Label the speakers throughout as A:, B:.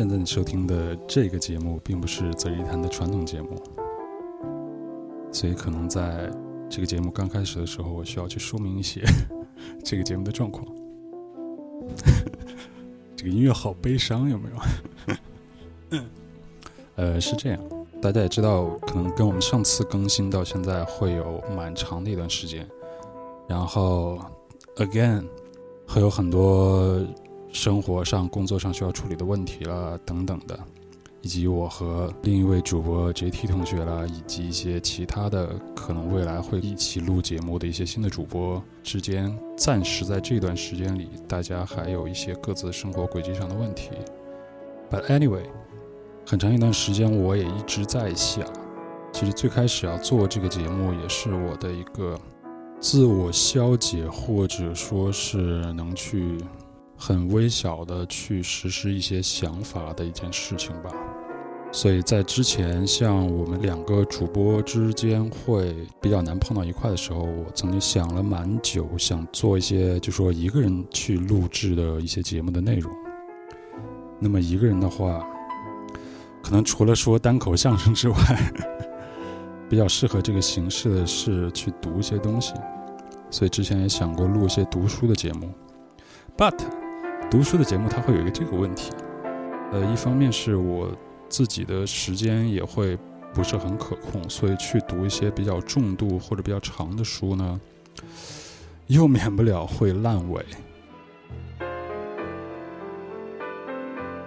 A: 现在你收听的这个节目并不是择日一谈的传统节目，所以可能在这个节目刚开始的时候，我需要去说明一些 这个节目的状况。这个音乐好悲伤，有没有？呃，是这样，大家也知道，可能跟我们上次更新到现在会有蛮长的一段时间，然后 again 会有很多。生活上、工作上需要处理的问题啦，等等的，以及我和另一位主播 JT 同学啦，以及一些其他的可能未来会一起录节目的一些新的主播之间，暂时在这段时间里，大家还有一些各自生活轨迹上的问题。But anyway，很长一段时间我也一直在想，其实最开始要做这个节目，也是我的一个自我消解，或者说是能去。很微小的去实施一些想法的一件事情吧，所以在之前像我们两个主播之间会比较难碰到一块的时候，我曾经想了蛮久，想做一些就说一个人去录制的一些节目的内容。那么一个人的话，可能除了说单口相声之外，比较适合这个形式的是去读一些东西，所以之前也想过录一些读书的节目，but。读书的节目，它会有一个这个问题，呃，一方面是我自己的时间也会不是很可控，所以去读一些比较重度或者比较长的书呢，又免不了会烂尾。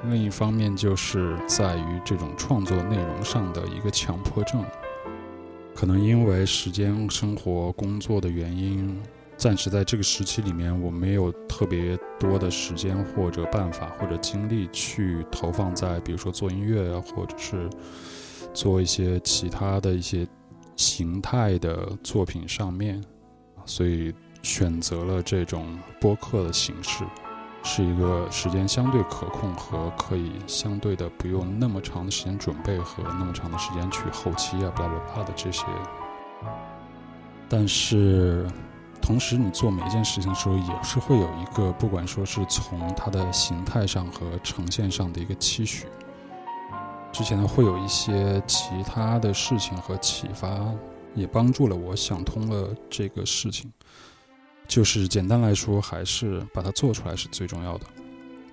A: 另一方面，就是在于这种创作内容上的一个强迫症，可能因为时间、生活、工作的原因。暂时在这个时期里面，我没有特别多的时间或者办法或者精力去投放在，比如说做音乐啊，或者是做一些其他的一些形态的作品上面，所以选择了这种播客的形式，是一个时间相对可控和可以相对的不用那么长的时间准备和那么长的时间去后期啊，巴拉巴拉的这些，但是。同时，你做每一件事情的时候，也是会有一个，不管说是从它的形态上和呈现上的一个期许。之前呢，会有一些其他的事情和启发，也帮助了我想通了这个事情。就是简单来说，还是把它做出来是最重要的，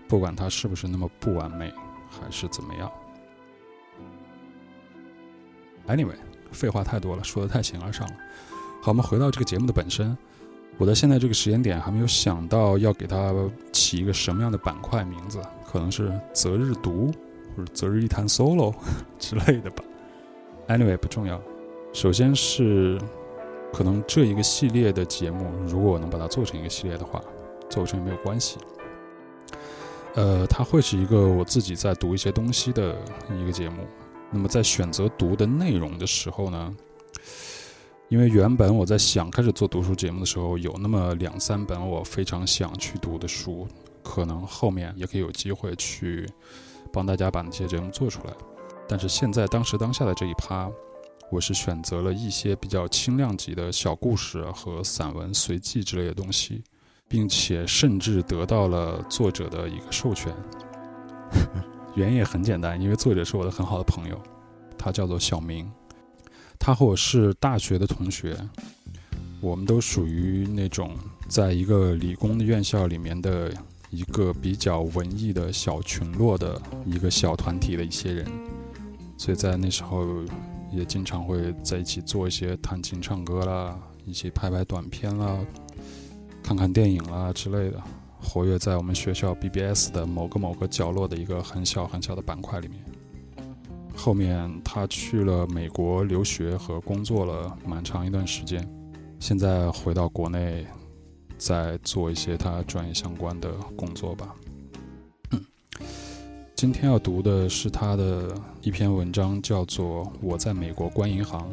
A: 不管它是不是那么不完美，还是怎么样。Anyway，废话太多了，说的太形而上了。好，我们回到这个节目的本身。我在现在这个时间点还没有想到要给它起一个什么样的板块名字，可能是择日读或者择日一谈 solo 之类的吧。Anyway 不重要，首先是可能这一个系列的节目，如果我能把它做成一个系列的话，做成也没有关系。呃，它会是一个我自己在读一些东西的一个节目。那么在选择读的内容的时候呢？因为原本我在想开始做读书节目的时候，有那么两三本我非常想去读的书，可能后面也可以有机会去帮大家把那些节目做出来。但是现在当时当下的这一趴，我是选择了一些比较轻量级的小故事和散文随记之类的东西，并且甚至得到了作者的一个授权。原因也很简单，因为作者是我的很好的朋友，他叫做小明。他和我是大学的同学，我们都属于那种在一个理工的院校里面的一个比较文艺的小群落的一个小团体的一些人，所以在那时候也经常会在一起做一些弹琴唱歌啦，一起拍拍短片啦，看看电影啦之类的，活跃在我们学校 BBS 的某个某个角落的一个很小很小的板块里面。后面他去了美国留学和工作了蛮长一段时间，现在回到国内，在做一些他专业相关的工作吧。今天要读的是他的一篇文章，叫做《我在美国关银行》，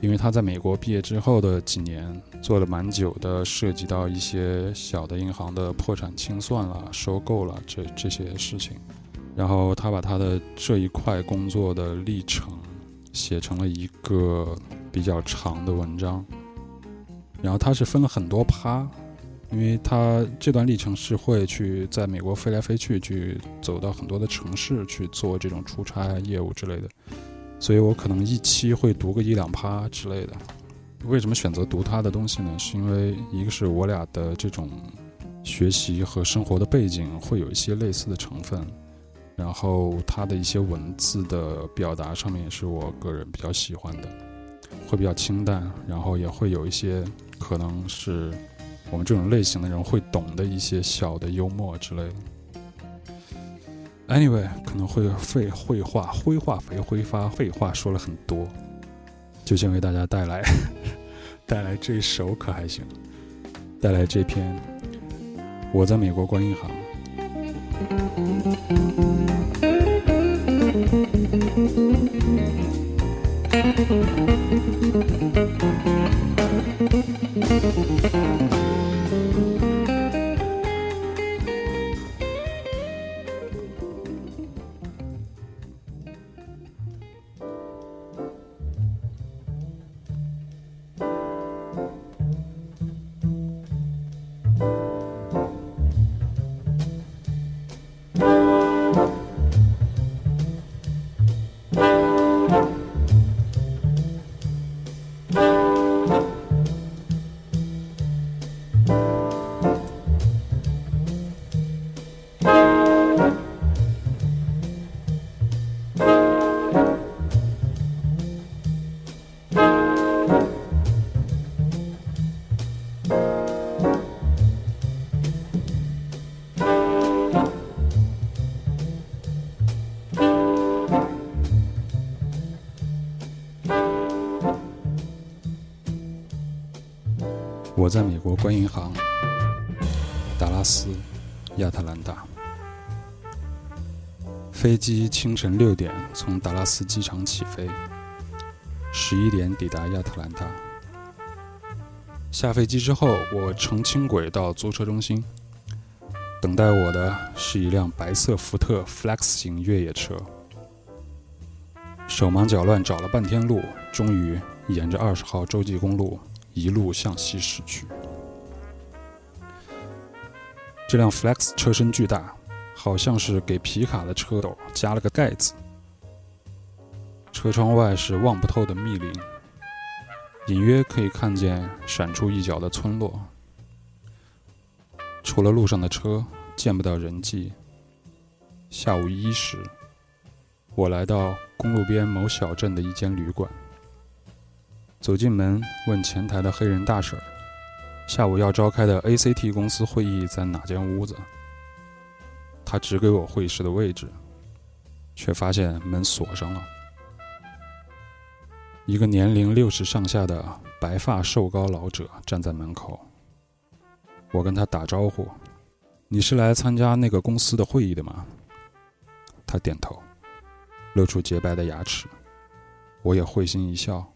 A: 因为他在美国毕业之后的几年做了蛮久的，涉及到一些小的银行的破产清算了、收购了这这些事情。然后他把他的这一块工作的历程写成了一个比较长的文章，然后他是分了很多趴，因为他这段历程是会去在美国飞来飞去，去走到很多的城市去做这种出差业务之类的，所以我可能一期会读个一两趴之类的。为什么选择读他的东西呢？是因为一个是我俩的这种学习和生活的背景会有一些类似的成分，然后他的一些文字的表达上面也是我个人比较喜欢的，会比较清淡，然后也会有一些可能是我们这种类型的人会懂的一些小的幽默之类的。Anyway，可能会废绘画灰化肥挥发废话说了很多。就先为大家带来 带来这首可还行，带来这篇我在美国关银行。我在美国关银行，达拉斯，亚特兰大。飞机清晨六点从达拉斯机场起飞，十一点抵达亚特兰大。下飞机之后，我乘轻轨到租车中心，等待我的是一辆白色福特 Flex 型越野车。手忙脚乱找了半天路，终于沿着二十号洲际公路。一路向西驶去。这辆 Flex 车身巨大，好像是给皮卡的车斗加了个盖子。车窗外是望不透的密林，隐约可以看见闪出一角的村落。除了路上的车，见不到人迹。下午一时，我来到公路边某小镇的一间旅馆。走进门，问前台的黑人大婶：“下午要召开的 ACT 公司会议在哪间屋子？”他指给我会议室的位置，却发现门锁上了。一个年龄六十上下的白发瘦高老者站在门口。我跟他打招呼：“你是来参加那个公司的会议的吗？”他点头，露出洁白的牙齿。我也会心一笑。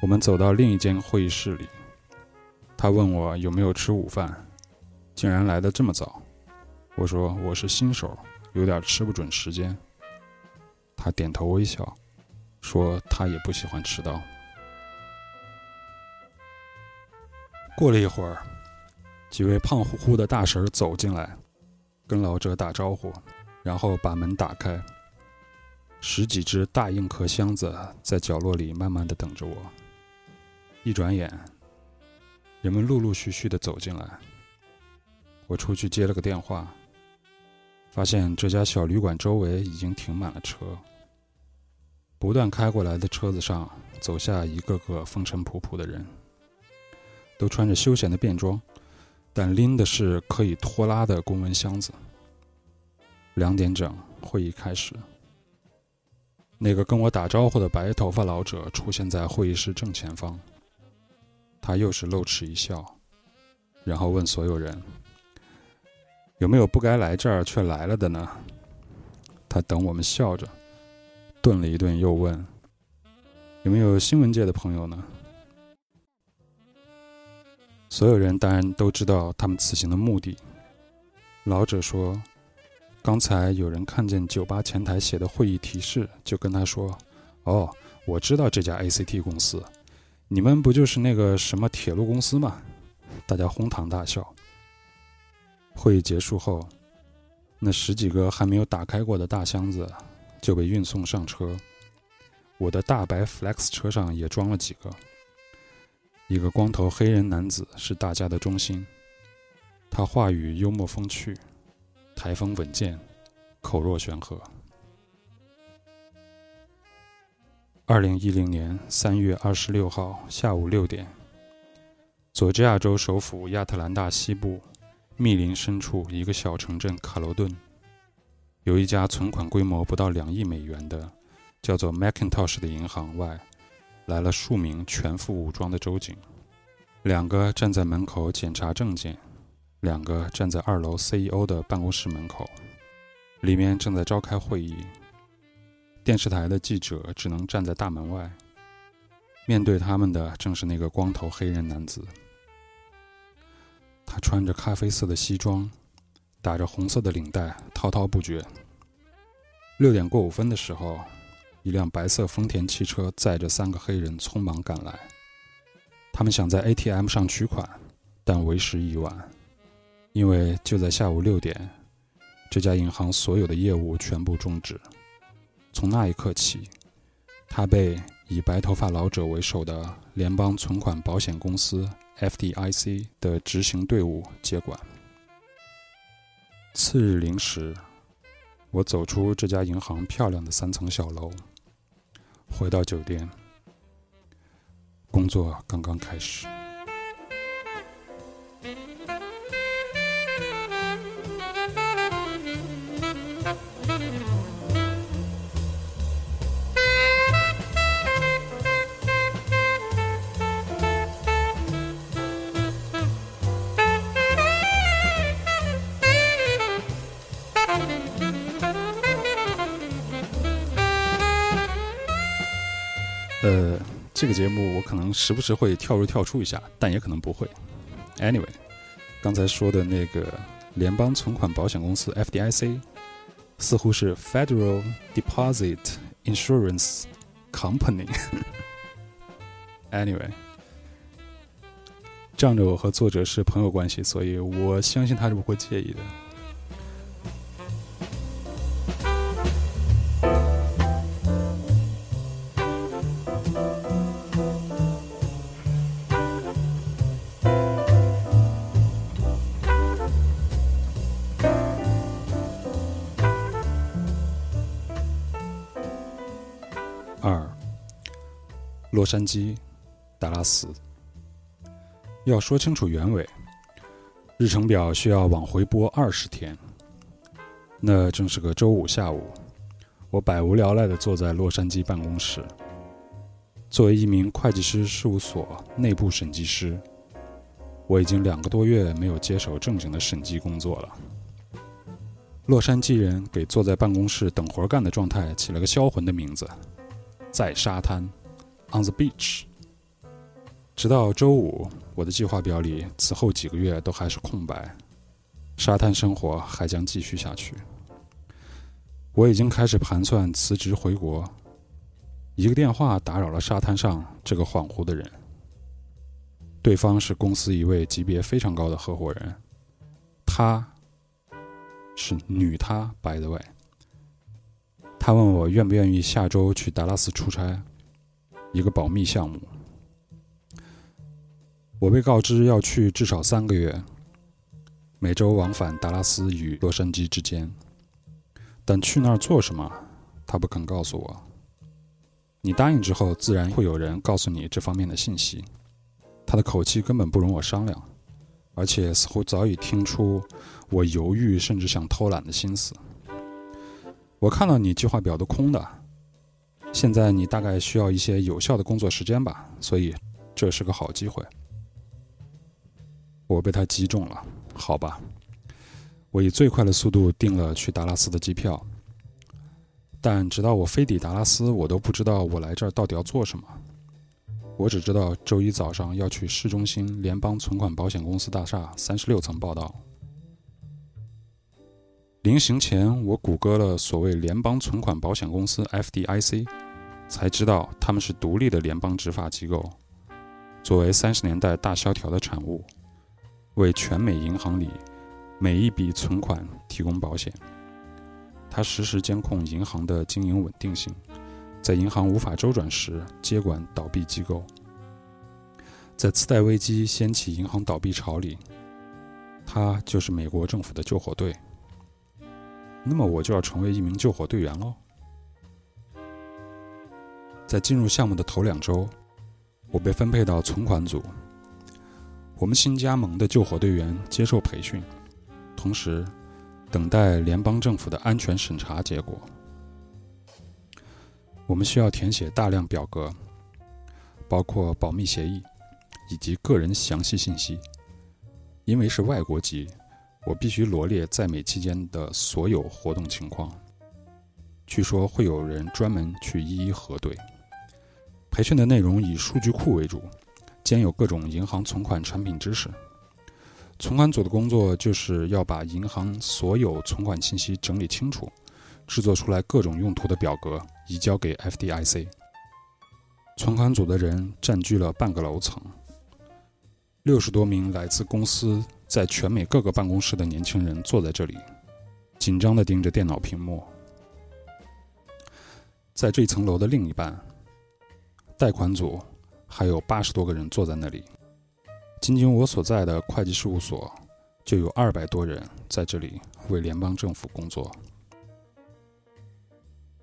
A: 我们走到另一间会议室里，他问我有没有吃午饭，竟然来的这么早。我说我是新手，有点吃不准时间。他点头微笑，说他也不喜欢迟到。过了一会儿，几位胖乎乎的大婶走进来，跟老者打招呼，然后把门打开。十几只大硬壳箱子在角落里慢慢的等着我。一转眼，人们陆陆续续的走进来。我出去接了个电话，发现这家小旅馆周围已经停满了车。不断开过来的车子上走下一个个风尘仆仆的人，都穿着休闲的便装，但拎的是可以拖拉的公文箱子。两点整，会议开始。那个跟我打招呼的白头发老者出现在会议室正前方。他又是露齿一笑，然后问所有人：“有没有不该来这儿却来了的呢？”他等我们笑着，顿了一顿，又问：“有没有新闻界的朋友呢？”所有人当然都知道他们此行的目的。老者说：“刚才有人看见酒吧前台写的会议提示，就跟他说：‘哦，我知道这家 ACT 公司。’”你们不就是那个什么铁路公司吗？大家哄堂大笑。会议结束后，那十几个还没有打开过的大箱子就被运送上车。我的大白 Flex 车上也装了几个。一个光头黑人男子是大家的中心，他话语幽默风趣，台风稳健，口若悬河。二零一零年三月二十六号下午六点，佐治亚州首府亚特兰大西部密林深处一个小城镇卡罗顿，有一家存款规模不到两亿美元的叫做 Macintosh 的银行外，来了数名全副武装的州警，两个站在门口检查证件，两个站在二楼 CEO 的办公室门口，里面正在召开会议。电视台的记者只能站在大门外，面对他们的正是那个光头黑人男子。他穿着咖啡色的西装，打着红色的领带，滔滔不绝。六点过五分的时候，一辆白色丰田汽车载着三个黑人匆忙赶来。他们想在 ATM 上取款，但为时已晚，因为就在下午六点，这家银行所有的业务全部终止。从那一刻起，他被以白头发老者为首的联邦存款保险公司 （FDIC） 的执行队伍接管。次日零时，我走出这家银行漂亮的三层小楼，回到酒店。工作刚刚开始。这个节目我可能时不时会跳入跳出一下，但也可能不会。Anyway，刚才说的那个联邦存款保险公司 FDIC，似乎是 Federal Deposit Insurance Company。Anyway，仗着我和作者是朋友关系，所以我相信他是不会介意的。洛杉矶、达拉斯。要说清楚原委，日程表需要往回拨二十天。那正是个周五下午，我百无聊赖地坐在洛杉矶办公室。作为一名会计师事务所内部审计师，我已经两个多月没有接手正经的审计工作了。洛杉矶人给坐在办公室等活干的状态起了个销魂的名字，在沙滩。On the beach。直到周五，我的计划表里此后几个月都还是空白，沙滩生活还将继续下去。我已经开始盘算辞职回国。一个电话打扰了沙滩上这个恍惚的人。对方是公司一位级别非常高的合伙人，她是女，她 by the way。她问我愿不愿意下周去达拉斯出差。一个保密项目，我被告知要去至少三个月，每周往返达拉斯与洛杉矶之间。但去那儿做什么，他不肯告诉我。你答应之后，自然会有人告诉你这方面的信息。他的口气根本不容我商量，而且似乎早已听出我犹豫甚至想偷懒的心思。我看到你计划表都空的。现在你大概需要一些有效的工作时间吧，所以这是个好机会。我被他击中了，好吧。我以最快的速度订了去达拉斯的机票，但直到我飞抵达拉斯，我都不知道我来这儿到底要做什么。我只知道周一早上要去市中心联邦存款保险公司大厦三十六层报道。临行前，我谷歌了所谓联邦存款保险公司 （FDIC），才知道他们是独立的联邦执法机构。作为三十年代大萧条的产物，为全美银行里每一笔存款提供保险。他实时监控银行的经营稳定性，在银行无法周转时接管倒闭机构。在次贷危机掀起银行倒闭潮里，他就是美国政府的救火队。那么我就要成为一名救火队员喽。在进入项目的头两周，我被分配到存款组。我们新加盟的救火队员接受培训，同时等待联邦政府的安全审查结果。我们需要填写大量表格，包括保密协议以及个人详细信息。因为是外国籍，我必须罗列在美期间的所有活动情况。据说会有人专门去一一核对。培训的内容以数据库为主。兼有各种银行存款产品知识。存款组的工作就是要把银行所有存款信息整理清楚，制作出来各种用途的表格，移交给 FDIC。存款组的人占据了半个楼层，六十多名来自公司在全美各个办公室的年轻人坐在这里，紧张地盯着电脑屏幕。在这层楼的另一半，贷款组。还有八十多个人坐在那里，仅仅我所在的会计事务所就有二百多人在这里为联邦政府工作。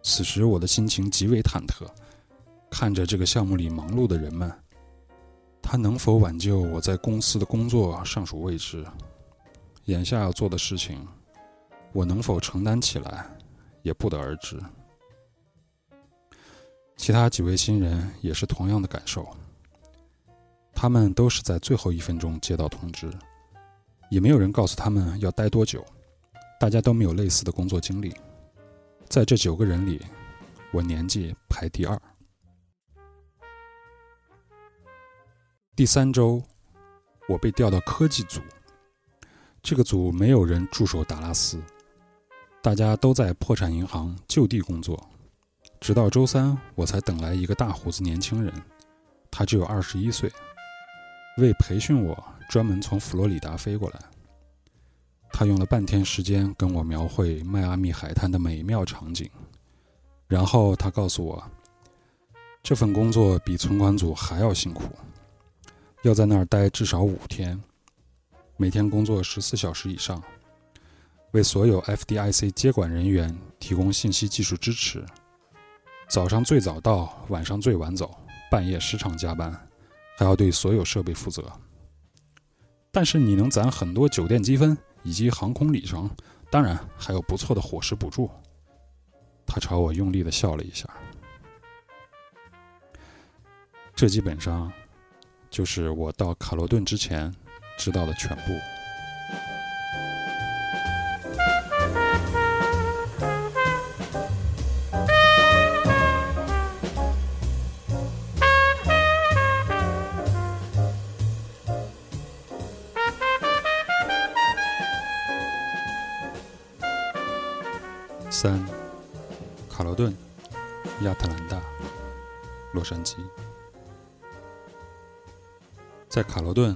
A: 此时我的心情极为忐忑，看着这个项目里忙碌的人们，他能否挽救我在公司的工作尚属未知。眼下要做的事情，我能否承担起来，也不得而知。其他几位新人也是同样的感受，他们都是在最后一分钟接到通知，也没有人告诉他们要待多久，大家都没有类似的工作经历。在这九个人里，我年纪排第二。第三周，我被调到科技组，这个组没有人驻守达拉斯，大家都在破产银行就地工作。直到周三，我才等来一个大胡子年轻人，他只有二十一岁，为培训我，专门从佛罗里达飞过来。他用了半天时间跟我描绘迈阿密海滩的美妙场景，然后他告诉我，这份工作比存款组还要辛苦，要在那儿待至少五天，每天工作十四小时以上，为所有 FDIC 接管人员提供信息技术支持。早上最早到，晚上最晚走，半夜时常加班，还要对所有设备负责。但是你能攒很多酒店积分以及航空里程，当然还有不错的伙食补助。他朝我用力的笑了一下。这基本上就是我到卡罗顿之前知道的全部。三，卡罗顿、亚特兰大、洛杉矶。在卡罗顿，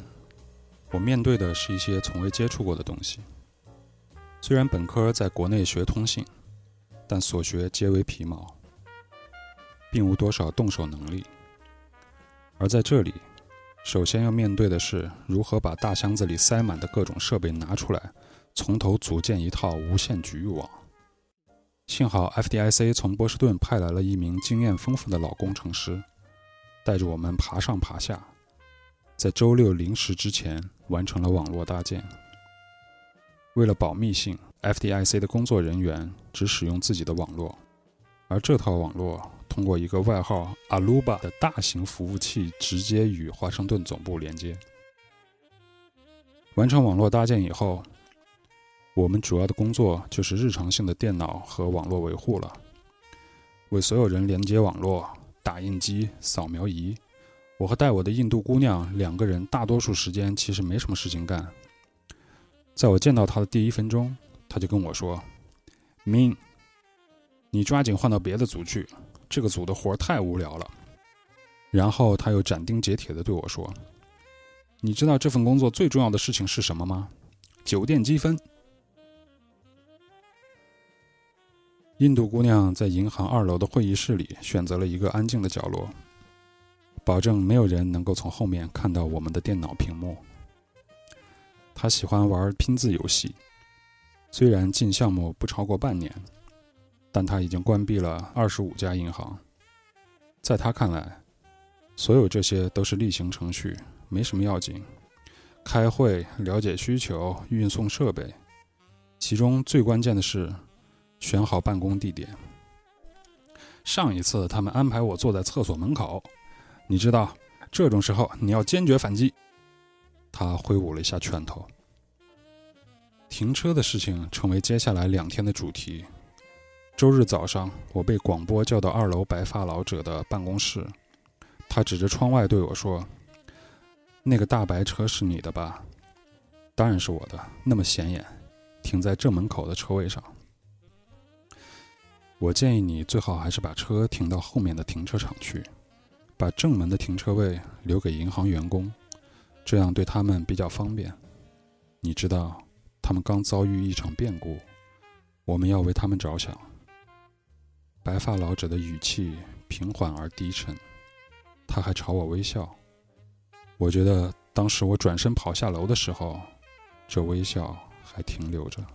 A: 我面对的是一些从未接触过的东西。虽然本科在国内学通信，但所学皆为皮毛，并无多少动手能力。而在这里，首先要面对的是如何把大箱子里塞满的各种设备拿出来，从头组建一套无线局域网。幸好 FDIC 从波士顿派来了一名经验丰富的老工程师，带着我们爬上爬下，在周六零时之前完成了网络搭建。为了保密性，FDIC 的工作人员只使用自己的网络，而这套网络通过一个外号 Aluba 的大型服务器直接与华盛顿总部连接。完成网络搭建以后。我们主要的工作就是日常性的电脑和网络维护了，为所有人连接网络、打印机、扫描仪。我和带我的印度姑娘两个人，大多数时间其实没什么事情干。在我见到她的第一分钟，她就跟我说：“Min，你抓紧换到别的组去，这个组的活太无聊了。”然后她又斩钉截铁地对我说：“你知道这份工作最重要的事情是什么吗？酒店积分。印度姑娘在银行二楼的会议室里选择了一个安静的角落，保证没有人能够从后面看到我们的电脑屏幕。她喜欢玩拼字游戏，虽然进项目不超过半年，但她已经关闭了二十五家银行。在她看来，所有这些都是例行程序，没什么要紧。开会、了解需求、运送设备，其中最关键的是。选好办公地点。上一次他们安排我坐在厕所门口，你知道，这种时候你要坚决反击。他挥舞了一下拳头。停车的事情成为接下来两天的主题。周日早上，我被广播叫到二楼白发老者的办公室，他指着窗外对我说：“那个大白车是你的吧？”“当然是我的，那么显眼，停在正门口的车位上。”我建议你最好还是把车停到后面的停车场去，把正门的停车位留给银行员工，这样对他们比较方便。你知道，他们刚遭遇一场变故，我们要为他们着想。白发老者的语气平缓而低沉，他还朝我微笑。我觉得当时我转身跑下楼的时候，这微笑还停留着。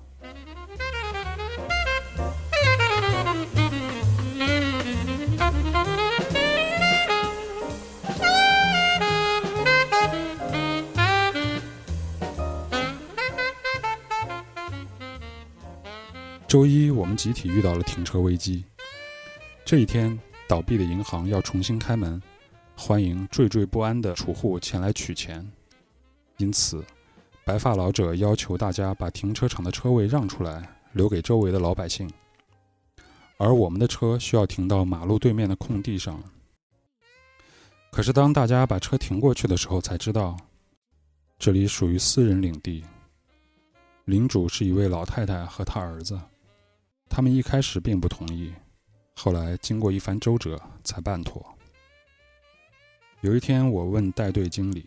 A: 周一，我们集体遇到了停车危机。这一天，倒闭的银行要重新开门，欢迎惴惴不安的储户前来取钱。因此，白发老者要求大家把停车场的车位让出来，留给周围的老百姓。而我们的车需要停到马路对面的空地上。可是，当大家把车停过去的时候，才知道，这里属于私人领地，领主是一位老太太和她儿子。他们一开始并不同意，后来经过一番周折才办妥。有一天，我问带队经理：“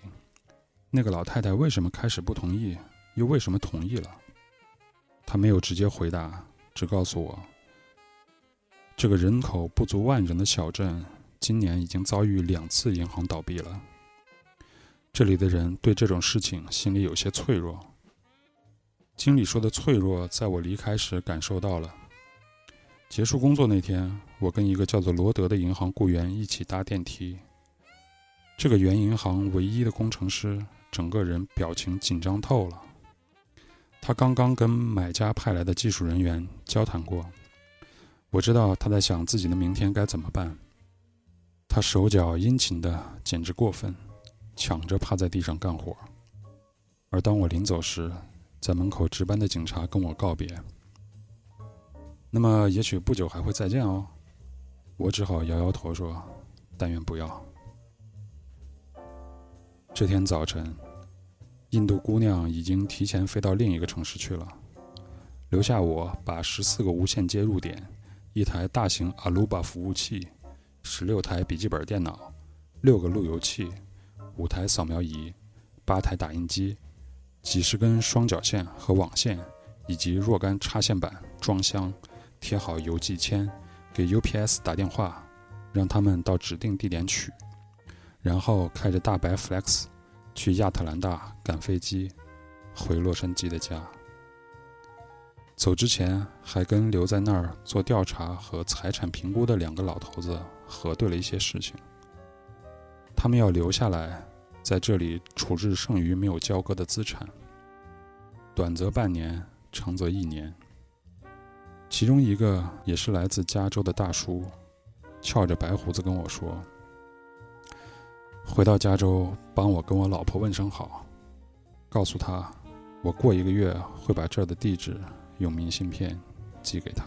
A: 那个老太太为什么开始不同意，又为什么同意了？”他没有直接回答，只告诉我：“这个人口不足万人的小镇，今年已经遭遇两次银行倒闭了。这里的人对这种事情心里有些脆弱。”经理说的脆弱，在我离开时感受到了。结束工作那天，我跟一个叫做罗德的银行雇员一起搭电梯。这个原银行唯一的工程师，整个人表情紧张透了。他刚刚跟买家派来的技术人员交谈过，我知道他在想自己的明天该怎么办。他手脚殷勤的简直过分，抢着趴在地上干活。而当我临走时，在门口值班的警察跟我告别。那么，也许不久还会再见哦。我只好摇摇头说：“但愿不要。”这天早晨，印度姑娘已经提前飞到另一个城市去了，留下我把十四个无线接入点、一台大型 Aluba 服务器、十六台笔记本电脑、六个路由器、五台扫描仪、八台打印机、几十根双绞线和网线，以及若干插线板装箱。贴好邮寄签，给 UPS 打电话，让他们到指定地点取，然后开着大白 Flex 去亚特兰大赶飞机，回洛杉矶的家。走之前还跟留在那儿做调查和财产评估的两个老头子核对了一些事情。他们要留下来，在这里处置剩余没有交割的资产，短则半年，长则一年。其中一个也是来自加州的大叔，翘着白胡子跟我说：“回到加州，帮我跟我老婆问声好，告诉她，我过一个月会把这儿的地址用明信片寄给她。”